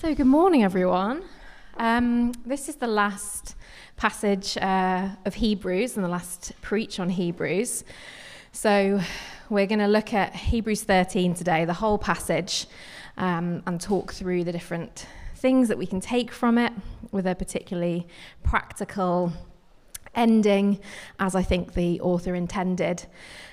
So, good morning, everyone. Um, this is the last passage uh, of Hebrews and the last preach on Hebrews. So, we're going to look at Hebrews 13 today, the whole passage, um, and talk through the different things that we can take from it with a particularly practical ending, as I think the author intended.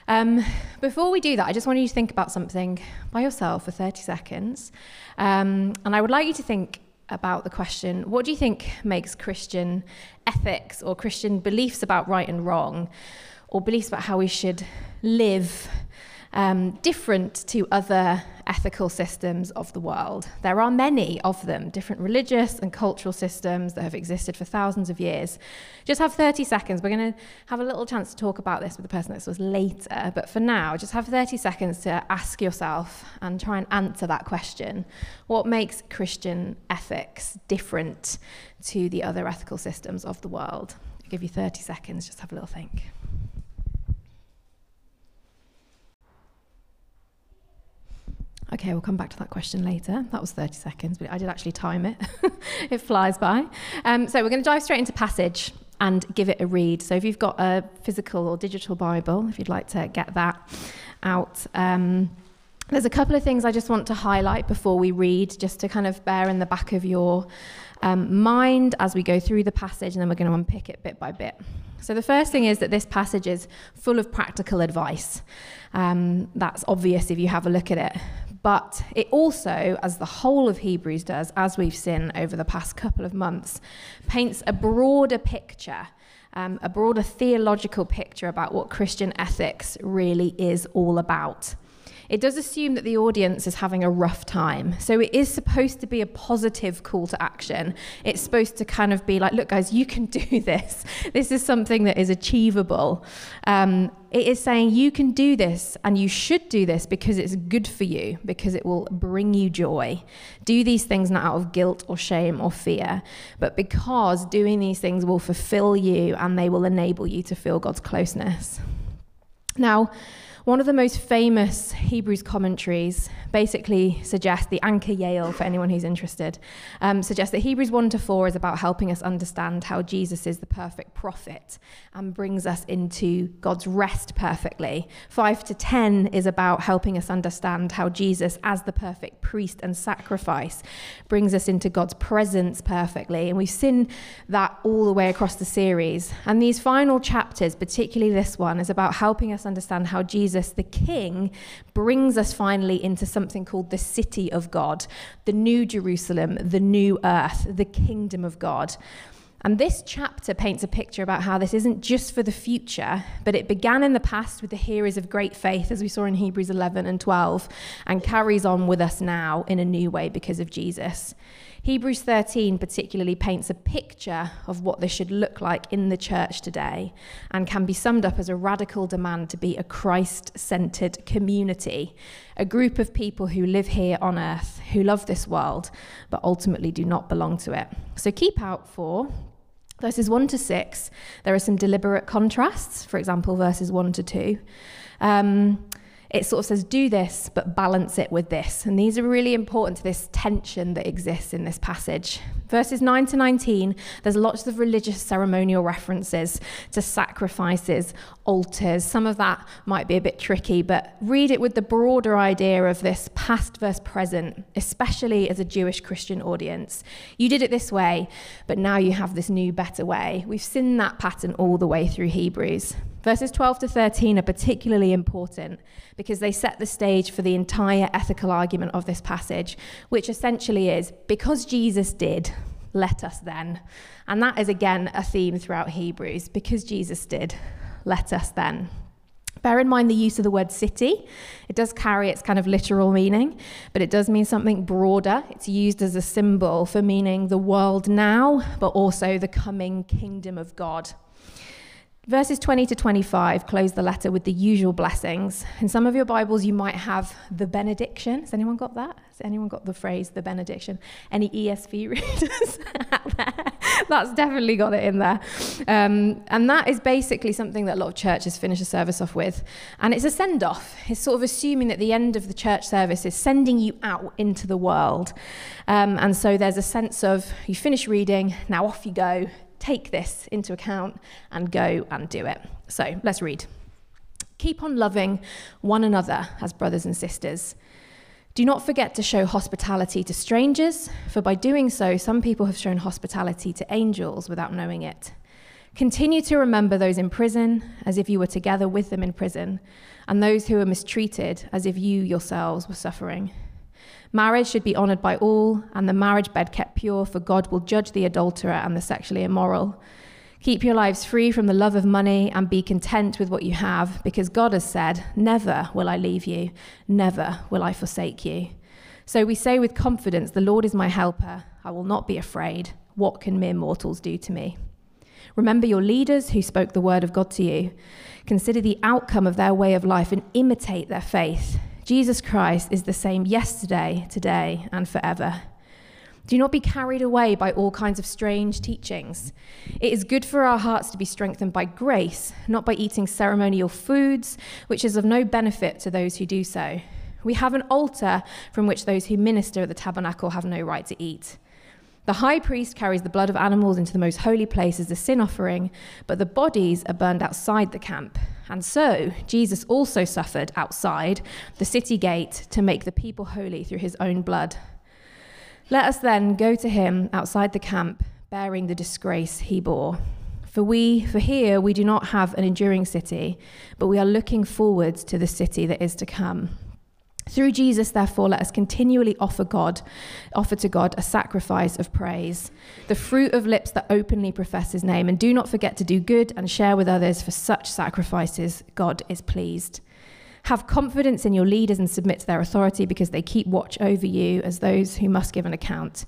Um, before we do that, I just want you to think about something by yourself for 30 seconds. Um, and I would like you to think about the question what do you think makes Christian ethics or Christian beliefs about right and wrong, or beliefs about how we should live um, different to other ethical systems of the world. There are many of them, different religious and cultural systems that have existed for thousands of years. Just have 30 seconds. We're going to have a little chance to talk about this with the person to us later, but for now, just have 30 seconds to ask yourself and try and answer that question. What makes Christian ethics different to the other ethical systems of the world? I'll give you 30 seconds, just have a little think. Okay, we'll come back to that question later. That was 30 seconds, but I did actually time it. it flies by. Um, so we're going to dive straight into passage and give it a read. So if you've got a physical or digital Bible, if you'd like to get that out. Um, there's a couple of things I just want to highlight before we read, just to kind of bear in the back of your um, mind as we go through the passage, and then we're going to unpick it bit by bit. So, the first thing is that this passage is full of practical advice. Um, that's obvious if you have a look at it. But it also, as the whole of Hebrews does, as we've seen over the past couple of months, paints a broader picture, um, a broader theological picture about what Christian ethics really is all about it does assume that the audience is having a rough time. So it is supposed to be a positive call to action. It's supposed to kind of be like, look, guys, you can do this. This is something that is achievable. Um, it is saying you can do this and you should do this because it's good for you, because it will bring you joy. Do these things not out of guilt or shame or fear, but because doing these things will fulfill you and they will enable you to feel God's closeness. Now, one of the most famous Hebrews commentaries basically suggests, the Anchor Yale, for anyone who's interested, um, suggests that Hebrews 1 to 4 is about helping us understand how Jesus is the perfect prophet and brings us into God's rest perfectly. 5 to 10 is about helping us understand how Jesus, as the perfect priest and sacrifice, brings us into God's presence perfectly. And we've seen that all the way across the series. And these final chapters, particularly this one, is about helping us understand how Jesus Jesus, the King, brings us finally into something called the city of God, the new Jerusalem, the new earth, the kingdom of God. And this chapter paints a picture about how this isn't just for the future, but it began in the past with the heroes of great faith, as we saw in Hebrews 11 and 12, and carries on with us now in a new way because of Jesus. Hebrews 13 particularly paints a picture of what this should look like in the church today and can be summed up as a radical demand to be a Christ centered community, a group of people who live here on earth, who love this world, but ultimately do not belong to it. So keep out for verses 1 to 6. There are some deliberate contrasts, for example, verses 1 to 2. Um, it sort of says, do this, but balance it with this. And these are really important to this tension that exists in this passage. Verses 9 to 19, there's lots of religious ceremonial references to sacrifices, altars. Some of that might be a bit tricky, but read it with the broader idea of this past versus present, especially as a Jewish Christian audience. You did it this way, but now you have this new, better way. We've seen that pattern all the way through Hebrews. Verses 12 to 13 are particularly important because they set the stage for the entire ethical argument of this passage, which essentially is because Jesus did, let us then. And that is again a theme throughout Hebrews because Jesus did, let us then. Bear in mind the use of the word city. It does carry its kind of literal meaning, but it does mean something broader. It's used as a symbol for meaning the world now, but also the coming kingdom of God Verses 20 to 25 close the letter with the usual blessings. In some of your Bibles, you might have the benediction. Has anyone got that? Has anyone got the phrase the benediction? Any ESV readers out there? That's definitely got it in there. Um, and that is basically something that a lot of churches finish a service off with. And it's a send off. It's sort of assuming that the end of the church service is sending you out into the world. Um, and so there's a sense of you finish reading, now off you go take this into account and go and do it. So let's read. Keep on loving one another as brothers and sisters. Do not forget to show hospitality to strangers, for by doing so, some people have shown hospitality to angels without knowing it. Continue to remember those in prison as if you were together with them in prison, and those who are mistreated as if you yourselves were suffering. Marriage should be honored by all, and the marriage bed kept pure, for God will judge the adulterer and the sexually immoral. Keep your lives free from the love of money and be content with what you have, because God has said, Never will I leave you, never will I forsake you. So we say with confidence, The Lord is my helper. I will not be afraid. What can mere mortals do to me? Remember your leaders who spoke the word of God to you. Consider the outcome of their way of life and imitate their faith. Jesus Christ is the same yesterday, today, and forever. Do not be carried away by all kinds of strange teachings. It is good for our hearts to be strengthened by grace, not by eating ceremonial foods, which is of no benefit to those who do so. We have an altar from which those who minister at the tabernacle have no right to eat. The high priest carries the blood of animals into the most holy place as a sin offering, but the bodies are burned outside the camp. And so, Jesus also suffered outside the city gate to make the people holy through his own blood. Let us then go to him outside the camp, bearing the disgrace he bore. For we, for here, we do not have an enduring city, but we are looking forwards to the city that is to come. Through Jesus, therefore, let us continually offer God, offer to God a sacrifice of praise, the fruit of lips that openly profess his name. And do not forget to do good and share with others, for such sacrifices God is pleased. Have confidence in your leaders and submit to their authority because they keep watch over you as those who must give an account.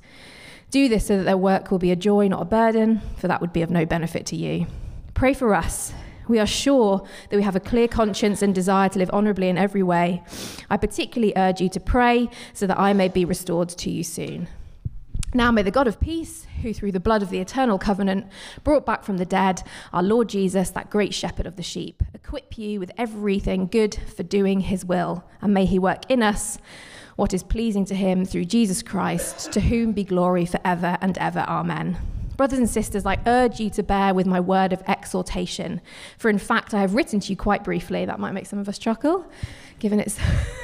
Do this so that their work will be a joy, not a burden, for that would be of no benefit to you. Pray for us we are sure that we have a clear conscience and desire to live honourably in every way. I particularly urge you to pray so that I may be restored to you soon. Now may the God of peace, who through the blood of the eternal covenant brought back from the dead our Lord Jesus, that great shepherd of the sheep, equip you with everything good for doing his will, and may he work in us what is pleasing to him through Jesus Christ, to whom be glory forever and ever. Amen. Brothers and sisters, I urge you to bear with my word of exhortation. For in fact, I have written to you quite briefly. That might make some of us chuckle, given it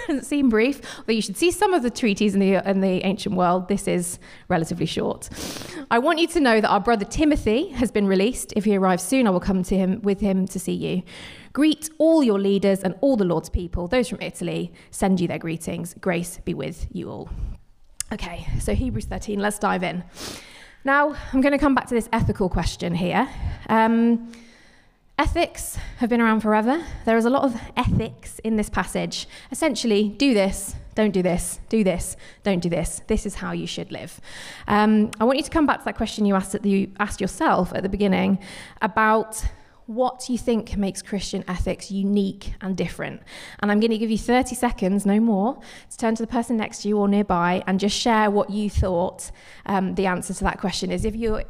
doesn't seem brief. But you should see some of the treaties in the, in the ancient world. This is relatively short. I want you to know that our brother Timothy has been released. If he arrives soon, I will come to him with him to see you. Greet all your leaders and all the Lord's people. Those from Italy send you their greetings. Grace be with you all. Okay, so Hebrews 13, let's dive in. Now, I'm going to come back to this ethical question here. Um, ethics have been around forever. There is a lot of ethics in this passage. Essentially, do this, don't do this, do this, don't do this. This is how you should live. Um, I want you to come back to that question you asked, the, you asked yourself at the beginning about what do you think makes Christian ethics unique and different. And I'm going to give you 30 seconds, no more, to turn to the person next to you or nearby and just share what you thought um, the answer to that question is. If you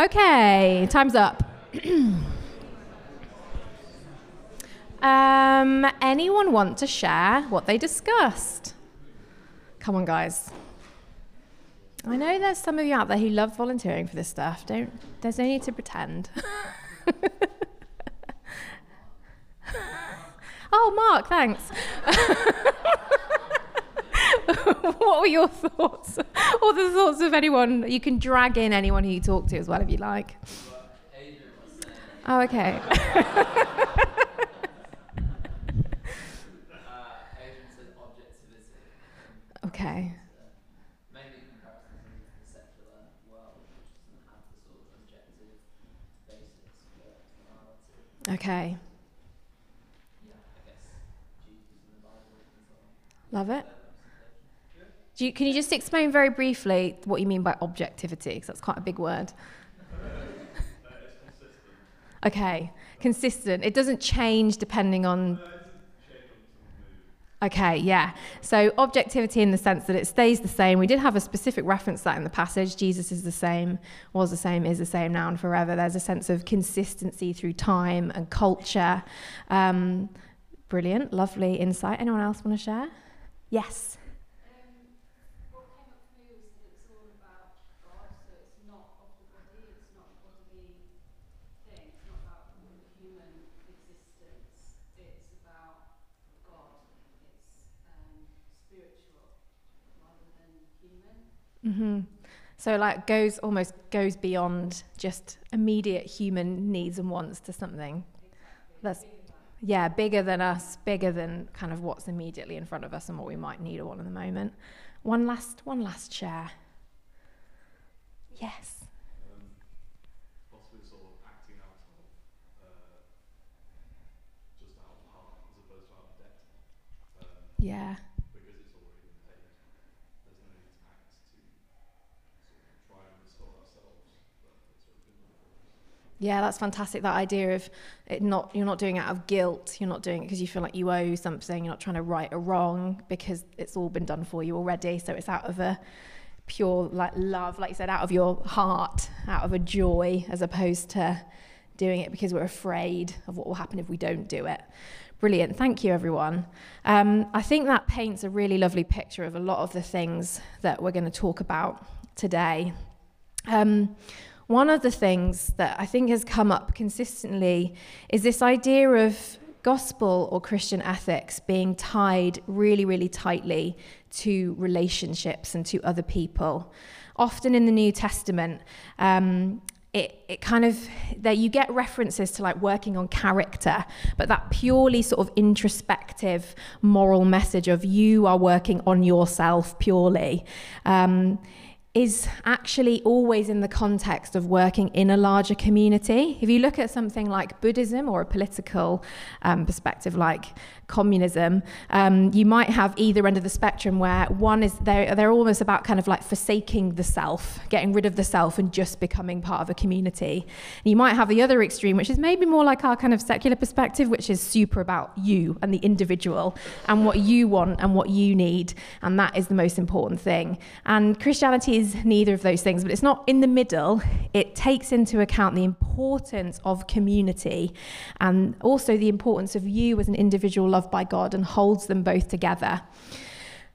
Okay, time's up. Um, anyone want to share what they discussed? Come on, guys. I know there's some of you out there who love volunteering for this stuff. Don't. There's no need to pretend. oh, Mark, thanks. what were your thoughts? Or the thoughts of anyone? You can drag in anyone who you talk to as well if you like. Oh, okay. Okay. Okay. Love it. You, can you just explain very briefly what you mean by objectivity? Because that's quite a big word. okay, consistent. It doesn't change depending on Okay, yeah. So objectivity in the sense that it stays the same. We did have a specific reference to that in the passage. Jesus is the same, was the same, is the same now and forever. There's a sense of consistency through time and culture. Um, brilliant, lovely insight. Anyone else want to share? Yes. Mm-hmm. So like goes almost goes beyond just immediate human needs and wants to something that's yeah bigger than us, bigger than kind of what's immediately in front of us and what we might need or want in the moment. One last one last share. Yes. Um, sort of acting out of, uh, just out of heart as opposed to out of debt. Um, yeah. Yeah, that's fantastic. That idea of it not you're not doing it out of guilt. You're not doing it because you feel like you owe something. You're not trying to right a wrong because it's all been done for you already. So it's out of a pure like love, like you said, out of your heart, out of a joy, as opposed to doing it because we're afraid of what will happen if we don't do it. Brilliant. Thank you, everyone. Um, I think that paints a really lovely picture of a lot of the things that we're going to talk about today. Um, one of the things that I think has come up consistently is this idea of gospel or Christian ethics being tied really, really tightly to relationships and to other people. Often in the New Testament, um, it, it kind of that you get references to like working on character but that purely sort of introspective moral message of you are working on yourself purely um, is actually always in the context of working in a larger community. If you look at something like Buddhism or a political um, perspective like communism, um, you might have either end of the spectrum where one is they're, they're almost about kind of like forsaking the self, getting rid of the self and just becoming part of a community. And you might have the other extreme, which is maybe more like our kind of secular perspective, which is super about you and the individual and what you want and what you need. And that is the most important thing. And Christianity is neither of those things, but it's not in the middle. It takes into account the importance of community and also the importance of you as an individual loved by God and holds them both together.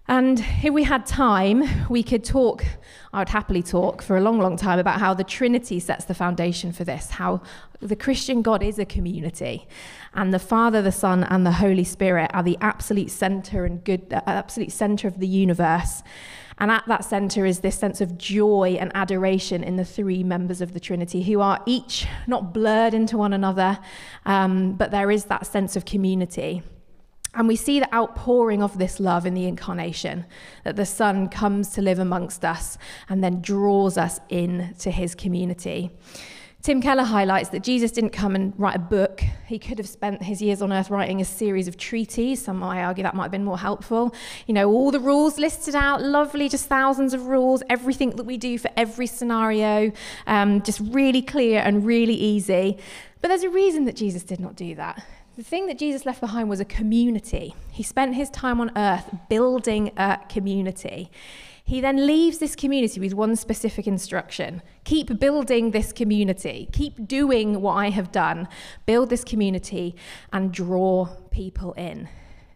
And if we had time, we could talk, I would happily talk for a long, long time about how the Trinity sets the foundation for this, how the Christian God is a community. And the Father, the Son, and the Holy Spirit are the absolute center and good, uh, absolute center of the universe. And at that center is this sense of joy and adoration in the three members of the Trinity, who are each not blurred into one another, um, but there is that sense of community. And we see the outpouring of this love in the incarnation, that the Son comes to live amongst us and then draws us in to his community. Tim Keller highlights that Jesus didn't come and write a book. He could have spent his years on earth writing a series of treaties. Some might argue that might have been more helpful. You know, all the rules listed out, lovely, just thousands of rules, everything that we do for every scenario, um, just really clear and really easy. But there's a reason that Jesus did not do that. The thing that Jesus left behind was a community. He spent his time on earth building a community. He then leaves this community with one specific instruction keep building this community, keep doing what I have done, build this community, and draw people in.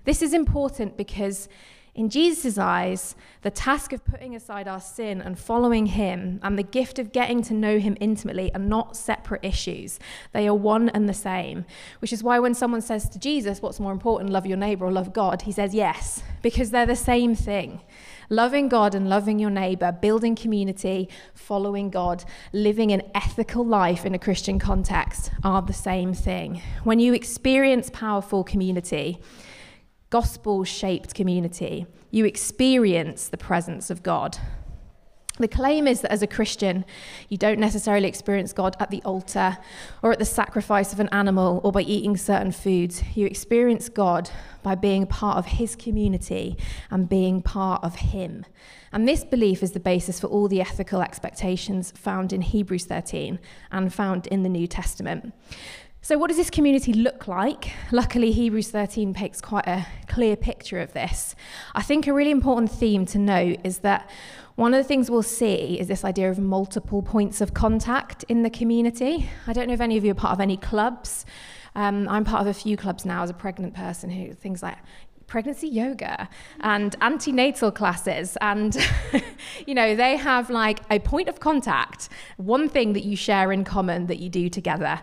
This is important because in Jesus' eyes, the task of putting aside our sin and following Him and the gift of getting to know Him intimately are not separate issues. They are one and the same. Which is why when someone says to Jesus, What's more important, love your neighbor or love God? He says, Yes, because they're the same thing. Loving God and loving your neighbor, building community, following God, living an ethical life in a Christian context are the same thing. When you experience powerful community, gospel shaped community, you experience the presence of God. The claim is that as a Christian, you don't necessarily experience God at the altar or at the sacrifice of an animal or by eating certain foods. You experience God by being part of His community and being part of Him. And this belief is the basis for all the ethical expectations found in Hebrews 13 and found in the New Testament. So, what does this community look like? Luckily, Hebrews 13 paints quite a clear picture of this. I think a really important theme to note is that one of the things we'll see is this idea of multiple points of contact in the community. I don't know if any of you are part of any clubs. Um, I'm part of a few clubs now as a pregnant person who things like pregnancy yoga and antenatal classes. And you know they have like a point of contact one thing that you share in common that you do together.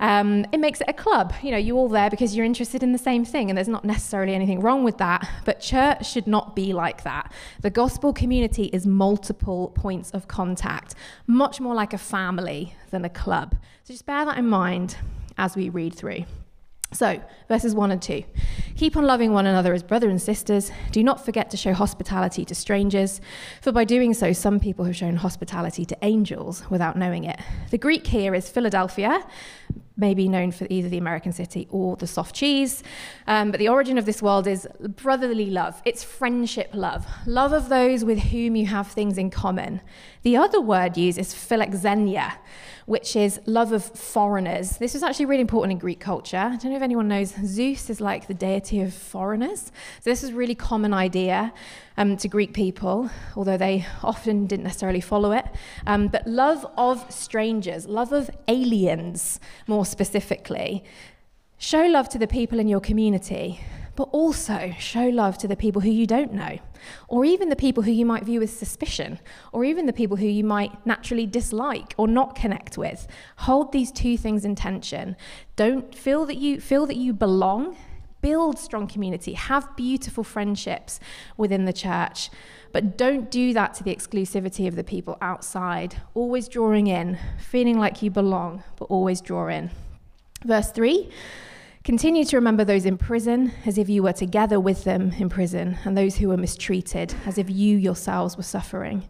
Um, it makes it a club. You know you're all there because you're interested in the same thing and there's not necessarily anything wrong with that but church should not be like that. The gospel community is multiple points of contact much more like a family than a club. So just bear that in mind as we read through so, verses 1 and 2. Keep on loving one another as brothers and sisters. Do not forget to show hospitality to strangers, for by doing so, some people have shown hospitality to angels without knowing it. The Greek here is Philadelphia, maybe known for either the American city or the soft cheese. Um, but the origin of this world is brotherly love. It's friendship love, love of those with whom you have things in common. The other word used is philoxenia, which is love of foreigners. This was actually really important in Greek culture. I don't know if anyone knows, Zeus is like the deity of foreigners. So this is a really common idea um, to Greek people, although they often didn't necessarily follow it. Um, but love of strangers, love of aliens, more specifically. Show love to the people in your community, but also show love to the people who you don't know, or even the people who you might view with suspicion, or even the people who you might naturally dislike or not connect with. Hold these two things in tension. Don't feel that you feel that you belong build strong community, have beautiful friendships within the church. But don't do that to the exclusivity of the people outside. Always drawing in, feeling like you belong, but always draw in. Verse 3 Continue to remember those in prison as if you were together with them in prison, and those who were mistreated as if you yourselves were suffering.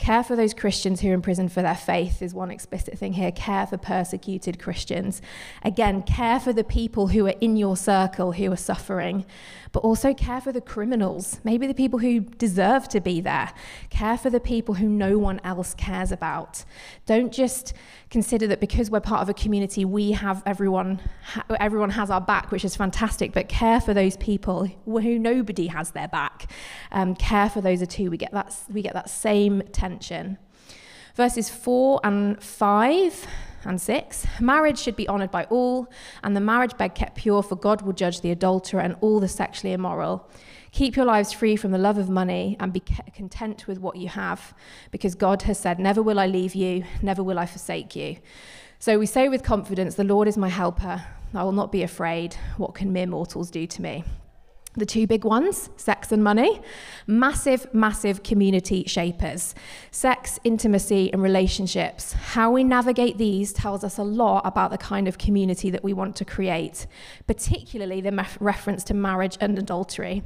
Care for those Christians who are imprisoned for their faith is one explicit thing here. Care for persecuted Christians. Again, care for the people who are in your circle who are suffering, but also care for the criminals, maybe the people who deserve to be there. Care for the people who no one else cares about. Don't just consider that because we're part of a community, we have everyone, everyone has our back, which is fantastic, but care for those people who nobody has their back. Um, care for those are two. We get that, we get that same tension. Verses 4 and 5 and 6 Marriage should be honoured by all, and the marriage bed kept pure, for God will judge the adulterer and all the sexually immoral. Keep your lives free from the love of money and be content with what you have, because God has said, Never will I leave you, never will I forsake you. So we say with confidence, The Lord is my helper. I will not be afraid. What can mere mortals do to me? The two big ones, sex and money, massive, massive community shapers. Sex, intimacy, and relationships. How we navigate these tells us a lot about the kind of community that we want to create, particularly the reference to marriage and adultery.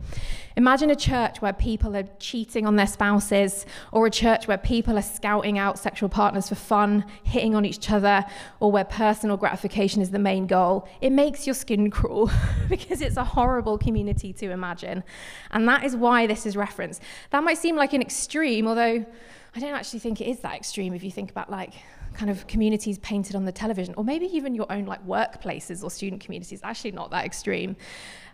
Imagine a church where people are cheating on their spouses, or a church where people are scouting out sexual partners for fun, hitting on each other, or where personal gratification is the main goal. It makes your skin crawl because it's a horrible community to imagine. And that is why this is referenced. That might seem like an extreme, although I don't actually think it is that extreme if you think about like kind of communities painted on the television, or maybe even your own like workplaces or student communities. Actually, not that extreme.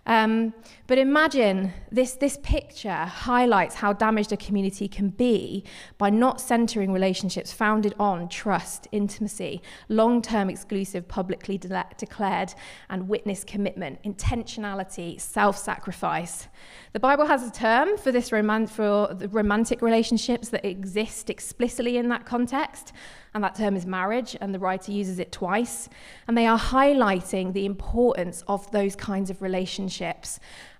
Um, but imagine this, this picture highlights how damaged a community can be by not centering relationships founded on trust, intimacy, long term exclusive, publicly de- declared and witness commitment, intentionality, self sacrifice. The Bible has a term for this roman- for the romantic relationships that exist explicitly in that context and that term is marriage, and the writer uses it twice. And they are highlighting the importance of those kinds of relationships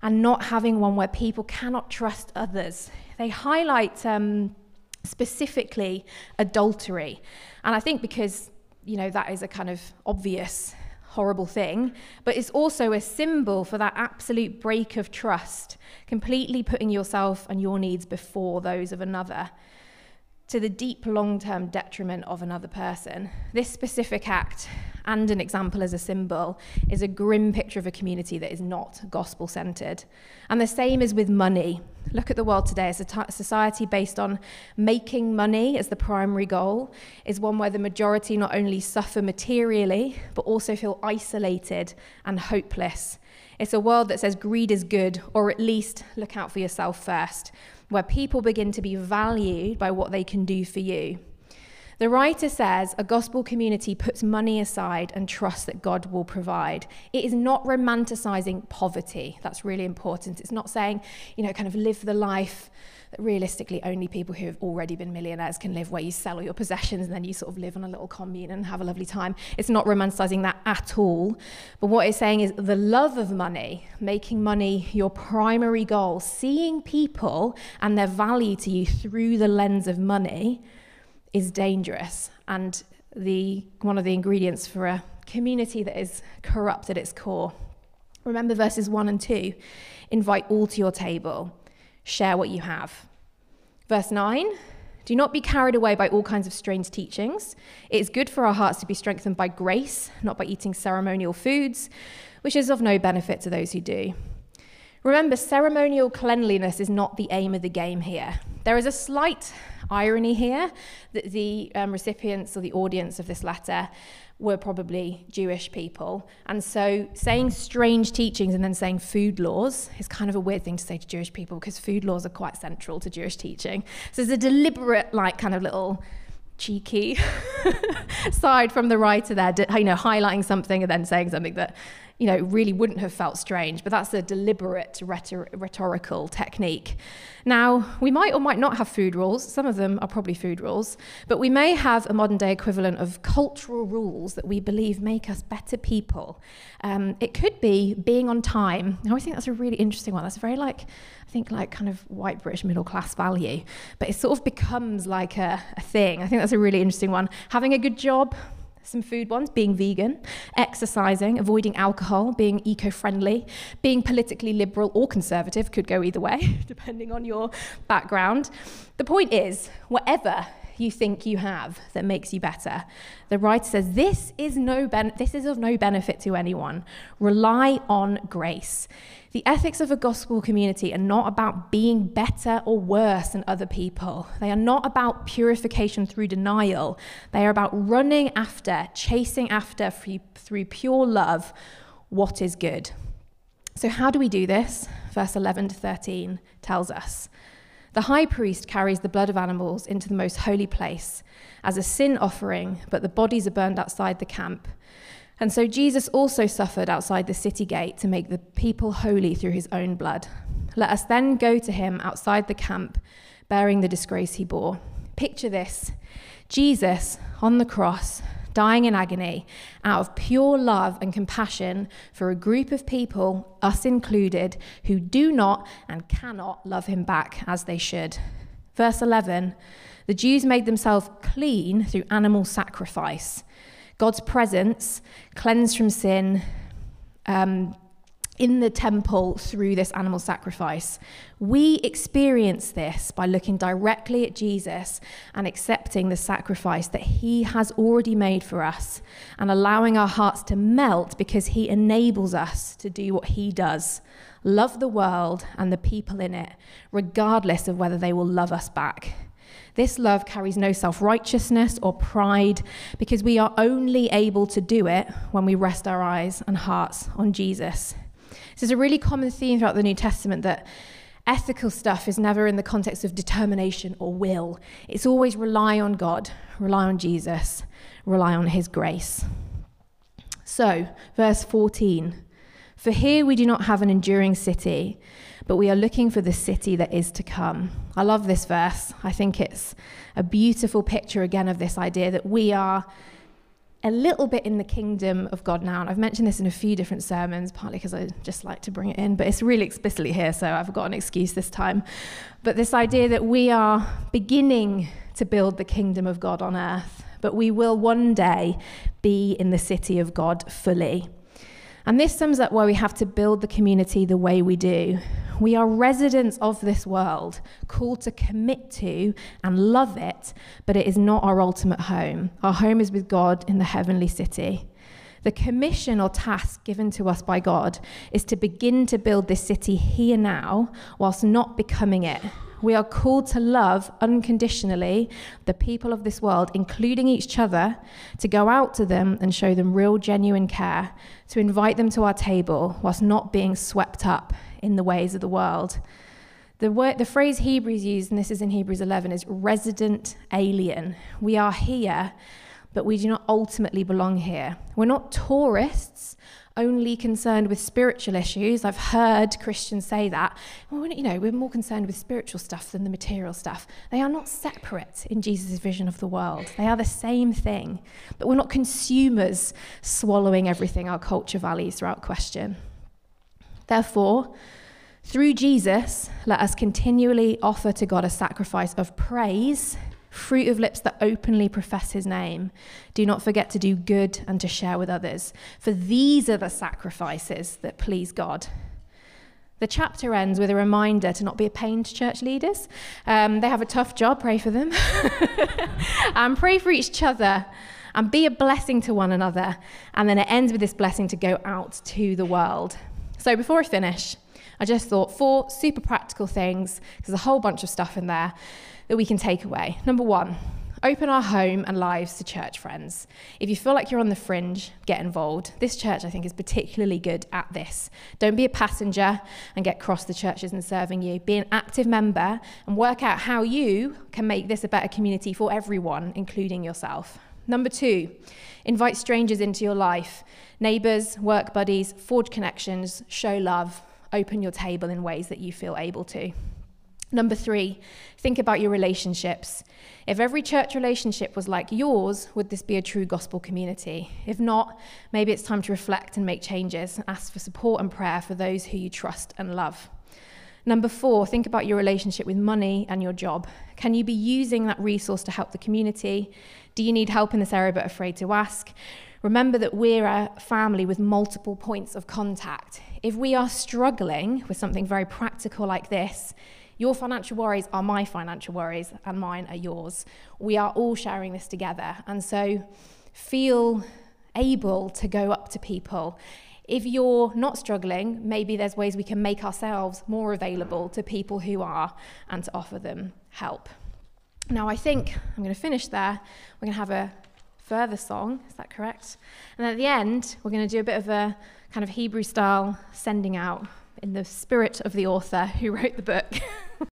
and not having one where people cannot trust others. They highlight um, specifically adultery. And I think because, you know, that is a kind of obvious horrible thing, but it's also a symbol for that absolute break of trust, completely putting yourself and your needs before those of another to the deep long term detriment of another person. This specific act and an example as a symbol is a grim picture of a community that is not gospel centered. And the same is with money. Look at the world today. A t- society based on making money as the primary goal, is one where the majority not only suffer materially, but also feel isolated and hopeless. It's a world that says greed is good, or at least look out for yourself first, where people begin to be valued by what they can do for you. The writer says a gospel community puts money aside and trusts that God will provide. It is not romanticizing poverty. That's really important. It's not saying, you know, kind of live the life that realistically only people who have already been millionaires can live, where you sell all your possessions and then you sort of live on a little commune and have a lovely time. It's not romanticizing that at all. But what it's saying is the love of money, making money your primary goal, seeing people and their value to you through the lens of money is dangerous and the, one of the ingredients for a community that is corrupt at its core. Remember verses 1 and 2 invite all to your table, share what you have. Verse 9 do not be carried away by all kinds of strange teachings. It is good for our hearts to be strengthened by grace, not by eating ceremonial foods, which is of no benefit to those who do. Remember, ceremonial cleanliness is not the aim of the game here. There is a slight irony here that the um, recipients or the audience of this letter were probably Jewish people. And so saying strange teachings and then saying food laws is kind of a weird thing to say to Jewish people because food laws are quite central to Jewish teaching. So there's a deliberate, like, kind of little cheeky side from the writer there, you know, highlighting something and then saying something that you know, really wouldn't have felt strange, but that's a deliberate rhetor- rhetorical technique. Now, we might or might not have food rules. Some of them are probably food rules, but we may have a modern day equivalent of cultural rules that we believe make us better people. Um, it could be being on time. I always think that's a really interesting one. That's very like, I think like kind of white British middle class value, but it sort of becomes like a, a thing. I think that's a really interesting one. Having a good job, some food ones being vegan, exercising, avoiding alcohol, being eco friendly, being politically liberal or conservative, could go either way, depending on your background. The point is, whatever you think you have that makes you better. The writer says this is no ben- this is of no benefit to anyone. Rely on grace. The ethics of a gospel community are not about being better or worse than other people. They are not about purification through denial. They are about running after, chasing after through pure love what is good. So, how do we do this? Verse 11 to 13 tells us. The high priest carries the blood of animals into the most holy place as a sin offering, but the bodies are burned outside the camp. And so Jesus also suffered outside the city gate to make the people holy through his own blood. Let us then go to him outside the camp, bearing the disgrace he bore. Picture this Jesus on the cross, dying in agony, out of pure love and compassion for a group of people, us included, who do not and cannot love him back as they should. Verse 11 The Jews made themselves clean through animal sacrifice. God's presence, cleansed from sin, um, in the temple through this animal sacrifice. We experience this by looking directly at Jesus and accepting the sacrifice that he has already made for us and allowing our hearts to melt because he enables us to do what he does love the world and the people in it, regardless of whether they will love us back. This love carries no self righteousness or pride because we are only able to do it when we rest our eyes and hearts on Jesus. This is a really common theme throughout the New Testament that ethical stuff is never in the context of determination or will. It's always rely on God, rely on Jesus, rely on His grace. So, verse 14 For here we do not have an enduring city but we are looking for the city that is to come. I love this verse. I think it's a beautiful picture again of this idea that we are a little bit in the kingdom of God now. And I've mentioned this in a few different sermons, partly because I just like to bring it in, but it's really explicitly here, so I've got an excuse this time. But this idea that we are beginning to build the kingdom of God on earth, but we will one day be in the city of God fully. And this sums up why we have to build the community the way we do. We are residents of this world, called to commit to and love it, but it is not our ultimate home. Our home is with God in the heavenly city. The commission or task given to us by God is to begin to build this city here now, whilst not becoming it. We are called to love unconditionally the people of this world, including each other, to go out to them and show them real, genuine care, to invite them to our table whilst not being swept up in the ways of the world. The, word, the phrase Hebrews used, and this is in Hebrews 11, is resident alien. We are here, but we do not ultimately belong here. We're not tourists only concerned with spiritual issues. I've heard Christians say that. Well, you know, we're more concerned with spiritual stuff than the material stuff. They are not separate in Jesus' vision of the world. They are the same thing. But we're not consumers swallowing everything our culture values without question. Therefore, through Jesus, let us continually offer to God a sacrifice of praise fruit of lips that openly profess his name. Do not forget to do good and to share with others, for these are the sacrifices that please God. The chapter ends with a reminder to not be a pain to church leaders. Um, they have a tough job, pray for them. and pray for each other and be a blessing to one another. And then it ends with this blessing to go out to the world. So before I finish, I just thought four super practical things, there's a whole bunch of stuff in there that we can take away. Number one, open our home and lives to church friends. If you feel like you're on the fringe, get involved. This church, I think, is particularly good at this. Don't be a passenger and get cross the churches and serving you. Be an active member and work out how you can make this a better community for everyone, including yourself. Number two, invite strangers into your life neighbours, work buddies, forge connections, show love, open your table in ways that you feel able to. Number three, think about your relationships. If every church relationship was like yours, would this be a true gospel community? If not, maybe it's time to reflect and make changes ask for support and prayer for those who you trust and love. Number four, think about your relationship with money and your job. Can you be using that resource to help the community? Do you need help in this area but afraid to ask? Remember that we're a family with multiple points of contact. If we are struggling with something very practical like this, your financial worries are my financial worries, and mine are yours. We are all sharing this together. And so feel able to go up to people. If you're not struggling, maybe there's ways we can make ourselves more available to people who are and to offer them help. Now, I think I'm going to finish there. We're going to have a further song, is that correct? And at the end, we're going to do a bit of a kind of Hebrew style sending out in the spirit of the author who wrote the book.